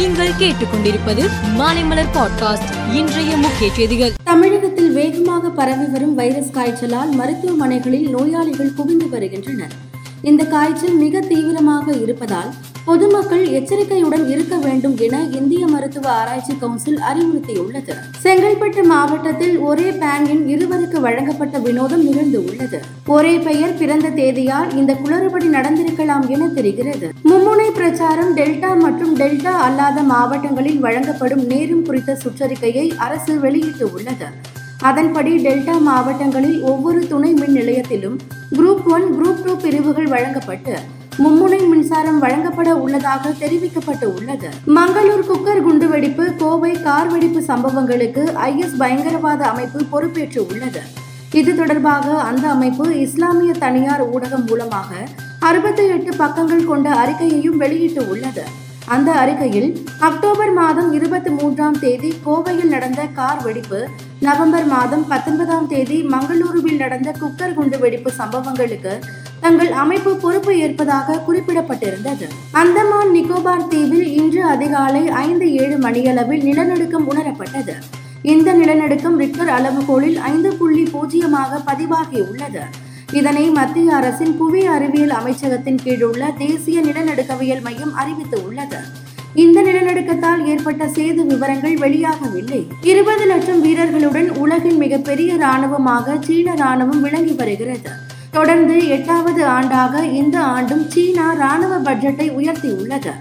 நீங்கள் கேட்டுக்கொண்டிருப்பது மாலைமலர் பாட்காஸ்ட் இன்றைய முக்கிய செய்திகள். தமிழகத்தில் வேகமாக பரவி வரும் வைரஸ் காய்ச்சலால் மருத்துவமனைகளில் நோயாளிகள் குவிந்து வருகின்றனர். இந்த காய்ச்சல் மிக தீவிரமாக இருப்பதால் பொதுமக்கள் எச்சரிக்கையுடன் இருக்க வேண்டும் என இந்திய மருத்துவ ஆராய்ச்சி கவுன்சில் அறிவுறுத்தியுள்ளது. செங்கல்பட்டு மாவட்டத்தில் ஒரே பேங்கின் இருவருக்கு வழங்கப்பட்ட வினோதம் நிகழ்ந்து உள்ளது. ஒரே பெயர் பிறந்த தேதியால் இந்த குளறுபடி நடந்திருக்கலாம் என தெரிகிறது. மும்முனை பிரச்சாரம் டெல்டா மற்றும் டெல்டா அல்லாத மாவட்டங்களில் வழங்கப்படும் நேரம் குறித்த சுற்றறிக்கையை அரசு வெளியிட்டு உள்ளது அதன்படி டெல்டா மாவட்டங்களில் ஒவ்வொரு துணை மின் நிலையத்திலும் குரூப் ஒன் குரூப் டூ பிரிவுகள் வழங்கப்பட்டு மும்முனை மின்சாரம் வழங்கப்பட உள்ளதாக தெரிவிக்கப்பட்டு உள்ளது. மங்களூர் குக்கர் குண்டுவெடிப்பு கோவை கார் வெடிப்பு சம்பவங்களுக்கு ஐஎஸ் பயங்கரவாத அமைப்பு பொறுப்பேற்று உள்ளது. இது தொடர்பாக அந்த அமைப்பு இஸ்லாமிய தனியார் ஊடகம் மூலமாக அறுபத்தி எட்டு பக்கங்கள் கொண்ட அறிக்கையையும் வெளியிட்டு உள்ளது. அந்த அறிக்கையில் அக்டோபர் மாதம் இருபத்தி மூன்றாம் தேதி கோவையில் நடந்த கார் வெடிப்பு நவம்பர் மாதம் பத்தொன்பதாம் தேதி மங்களூருவில் நடந்த குக்கர் குண்டு வெடிப்பு சம்பவங்களுக்கு தங்கள் அமைப்பு பொறுப்பு ஏற்பதாக குறிப்பிடப்பட்டிருந்தது. அந்தமான் நிக்கோபார் தீவில் இன்று அதிகாலை ஐந்து ஏழு மணியளவில் நிலநடுக்கம் உணரப்பட்டது. இந்த நிலநடுக்கம் ரிக்டர் அளவுகோலில் ஐந்து புள்ளி பூஜ்ஜியமாக பதிவாகியுள்ளது. இதனை மத்திய அரசின் புவி அறிவியல் அமைச்சகத்தின் கீழ் உள்ள தேசிய நிலநடுக்கவியல் மையம் அறிவித்து உள்ளது. இந்த நிலநடுக்கத்தால் ஏற்பட்ட சேத விவரங்கள் வெளியாகவில்லை. இருபது லட்சம் வீரர்களுடன் உலகின் மிகப்பெரிய இராணுவமாக சீன ராணுவம் விளங்கி வருகிறது. தொடர்ந்து எட்டாவது ஆண்டாக இந்த ஆண்டும் சீனா ராணுவ பட்ஜெட்டை உயர்த்தியுள்ளது.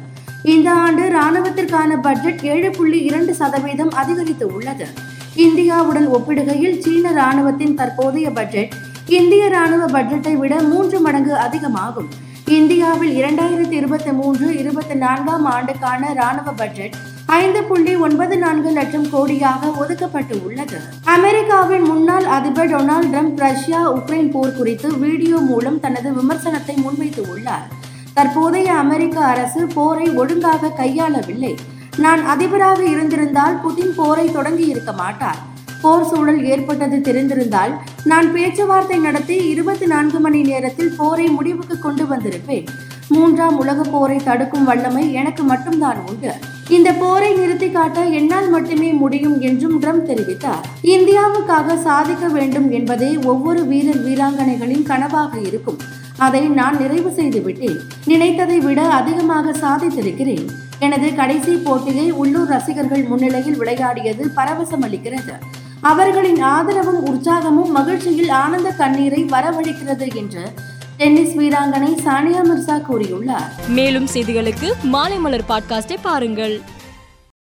இந்த ஆண்டு ராணுவத்திற்கான பட்ஜெட் ஏழு புள்ளி இரண்டு சதவீதம் அதிகரித்து உள்ளது இந்தியாவுடன் ஒப்பிடுகையில் சீன ராணுவத்தின் தற்போதைய பட்ஜெட் இந்திய ராணுவ பட்ஜெட்டை விட மூன்று மடங்கு அதிகமாகும். இந்தியாவில் இரண்டாயிரத்தி இருபத்தி மூன்று இருபத்தி நான்காம் ஆண்டுக்கான ராணுவ பட்ஜெட் ஐந்து புள்ளி ஒன்பது நான்கு லட்சம் கோடியாக ஒதுக்கப்பட்டு உள்ளது. அமெரிக்காவின் முன்னாள் அதிபர் டொனால்ட் ட்ரம்ப் ரஷ்யா உக்ரைன் போர் குறித்து வீடியோ மூலம் தனது விமர்சனத்தை முன்வைத்து உள்ளார். தற்போதைய அமெரிக்க அரசு போரை ஒழுங்காக கையாளவில்லை. நான் அதிபராக இருந்திருந்தால் புதின் போரை தொடங்கி இருக்க மாட்டார். போர் சூழல் ஏற்பட்டது தெரிந்திருந்தால் நான் பேச்சுவார்த்தை நடத்தி இருபத்தி நான்கு மணி நேரத்தில் போரை முடிவுக்கு கொண்டு வந்திருப்பேன். மூன்றாம் உலக போரை தடுக்கும் வல்லமை எனக்கு மட்டும்தான் உண்டு. இந்த போரை நிறுத்தி காட்ட என்னால் மட்டுமே முடியும் என்றும் ட்ரம்ப் தெரிவித்தார். இந்தியாவுக்காக சாதிக்க வேண்டும் என்பதே ஒவ்வொரு வீரர் வீராங்கனைகளின் கனவாக இருக்கும். அதை நான் நிறைவு செய்து விட்டேன் நினைத்ததை விட அதிகமாக சாதித்திருக்கிறேன். எனது கடைசி போட்டியை உள்ளூர் ரசிகர்கள் முன்னிலையில் விளையாடியது பரவசம் அளிக்கிறது. அவர்களின் ஆதரவும் உற்சாகமும் மகிழ்ச்சியில் ஆனந்த கண்ணீரை வரவழைக்கிறது என்று டென்னிஸ் வீராங்கனை சானியா மிர்சா கூறியுள்ளார். மேலும் செய்திகளுக்கு மாலைமலர் பாட்காஸ்டை பாருங்கள்.